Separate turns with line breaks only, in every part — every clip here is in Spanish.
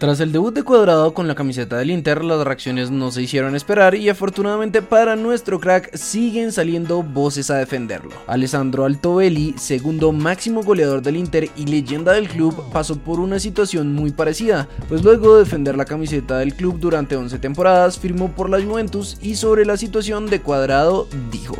Tras el debut de Cuadrado con la camiseta del Inter, las reacciones no se hicieron esperar y afortunadamente para nuestro crack siguen saliendo voces a defenderlo. Alessandro Altobelli, segundo máximo goleador del Inter y leyenda del club, pasó por una situación muy parecida, pues luego de defender la camiseta del club durante 11 temporadas, firmó por la Juventus y sobre la situación de Cuadrado dijo: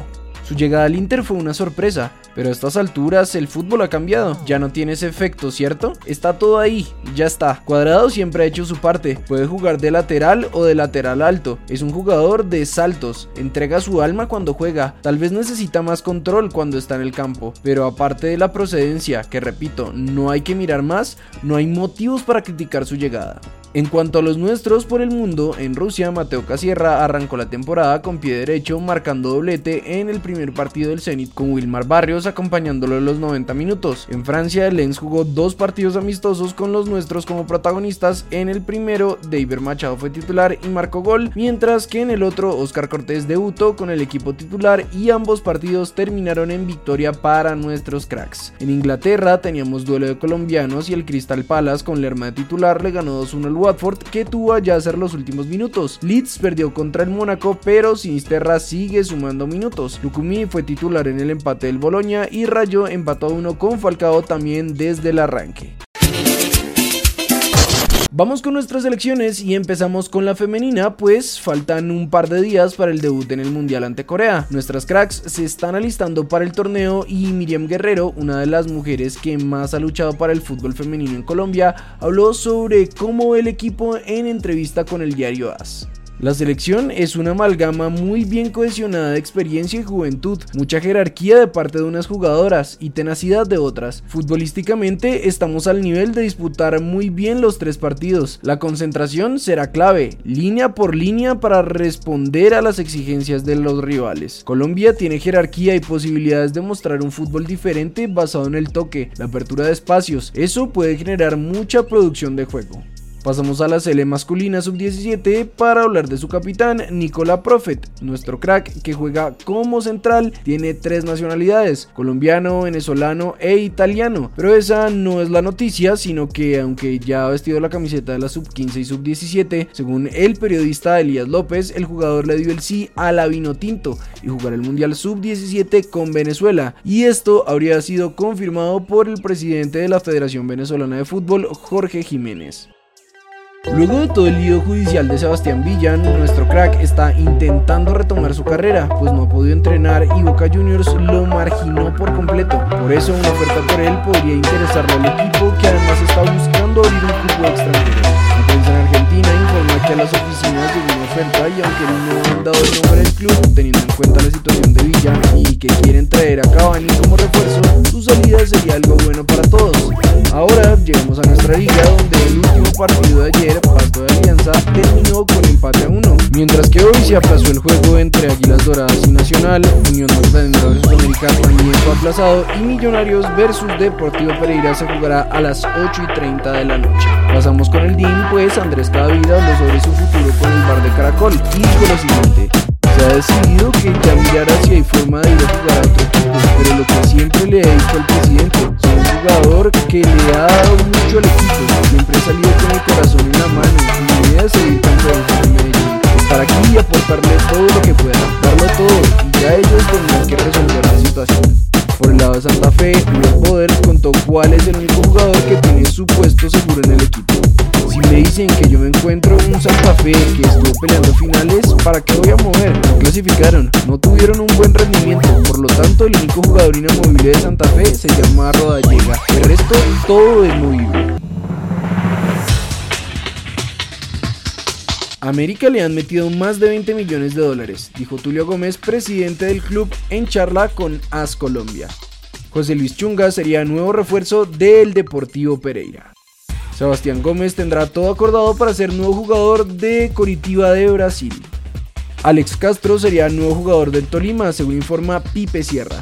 su llegada al Inter fue una sorpresa, pero a estas alturas el fútbol ha cambiado. Ya no tiene ese efecto, ¿cierto? Está todo ahí, ya está. Cuadrado siempre ha hecho su parte. Puede jugar de lateral o de lateral alto. Es un jugador de saltos. Entrega su alma cuando juega. Tal vez necesita más control cuando está en el campo. Pero aparte de la procedencia, que repito, no hay que mirar más, no hay motivos para criticar su llegada. En cuanto a los nuestros por el mundo, en Rusia Mateo Casierra arrancó la temporada con pie derecho marcando doblete en el primer partido del Zenit con Wilmar Barrios acompañándolo en los 90 minutos. En Francia Lens jugó dos partidos amistosos con los nuestros como protagonistas. En el primero David Machado fue titular y marcó gol, mientras que en el otro Oscar Cortés debutó con el equipo titular y ambos partidos terminaron en victoria para nuestros cracks. En Inglaterra teníamos duelo de colombianos y el Crystal Palace con Lerma de titular le ganó 2-1 al Watford que tuvo a hacer los últimos minutos. Leeds perdió contra el Mónaco, pero Sinisterra sigue sumando minutos. Lukumi fue titular en el empate del Boloña y Rayo empató a uno con Falcao también desde el arranque. Vamos con nuestras elecciones y empezamos con la femenina, pues faltan un par de días para el debut en el Mundial ante Corea. Nuestras cracks se están alistando para el torneo y Miriam Guerrero, una de las mujeres que más ha luchado para el fútbol femenino en Colombia, habló sobre cómo el equipo en entrevista con el diario AS. La selección es una amalgama muy bien cohesionada de experiencia y juventud, mucha jerarquía de parte de unas jugadoras y tenacidad de otras. Futbolísticamente estamos al nivel de disputar muy bien los tres partidos. La concentración será clave, línea por línea para responder a las exigencias de los rivales. Colombia tiene jerarquía y posibilidades de mostrar un fútbol diferente basado en el toque, la apertura de espacios. Eso puede generar mucha producción de juego. Pasamos a la sele masculina sub-17 para hablar de su capitán, Nicola Profet, nuestro crack que juega como central, tiene tres nacionalidades, colombiano, venezolano e italiano. Pero esa no es la noticia, sino que aunque ya ha vestido la camiseta de la sub-15 y sub-17, según el periodista Elías López, el jugador le dio el sí a la vino tinto y jugar el Mundial sub-17 con Venezuela. Y esto habría sido confirmado por el presidente de la Federación Venezolana de Fútbol, Jorge Jiménez. Luego de todo el lío judicial de Sebastián Villan, nuestro crack está intentando retomar su carrera, pues no ha podido entrenar y Boca Juniors lo marginó por completo. Por eso una oferta por él podría interesarle al equipo que además está buscando abrir un club extranjero. La prensa en Argentina informa que a las oficinas llegó una oferta y aunque no han dado el nombre del club, teniendo en cuenta la situación de Villan y que quieren traer a Cavani como refuerzo, su salida sería algo bueno para todos. Ahora llegamos a nuestra liga donde el último partido de ayer, Pasto de Alianza, terminó con empate a uno. Mientras que hoy se aplazó el juego entre Águilas Doradas y Nacional, Unión Magdalena de Centroamérica también fue aplazado y Millonarios versus Deportivo Pereira se jugará a las 8 y 30 de la noche. Pasamos con el DIN, pues Andrés Cadavida habló sobre su futuro con el bar de Caracol y con lo siguiente. Se ha decidido que ya mirará si hay forma de ir a jugar a otro equipo, pero lo que siempre le he dicho al que le ha dado mucho al equipo, siempre he salido con el corazón en la mano y mi idea es seguir campeón en Medellín, estar aquí y aportarle todo lo que pueda, darlo todo y ya ellos tendrán que resolver la situación. Por el lado de Santa Fe, Luis Poder contó cuál es el único jugador que tiene su puesto seguro en el equipo. Me dicen que yo me encuentro en un Santa Fe que estuvo peleando finales, ¿para qué voy a mover? No clasificaron, no tuvieron un buen rendimiento, por lo tanto el único jugador inamovible de Santa Fe se llama Rodallega. El resto, todo es movible. América le han metido más de 20 millones de dólares, dijo Tulio Gómez, presidente del club, en charla con AS Colombia. José Luis Chunga sería nuevo refuerzo del Deportivo Pereira. Sebastián Gómez tendrá todo acordado para ser nuevo jugador de Coritiba de Brasil. Alex Castro sería nuevo jugador del Tolima, según informa Pipe Sierra.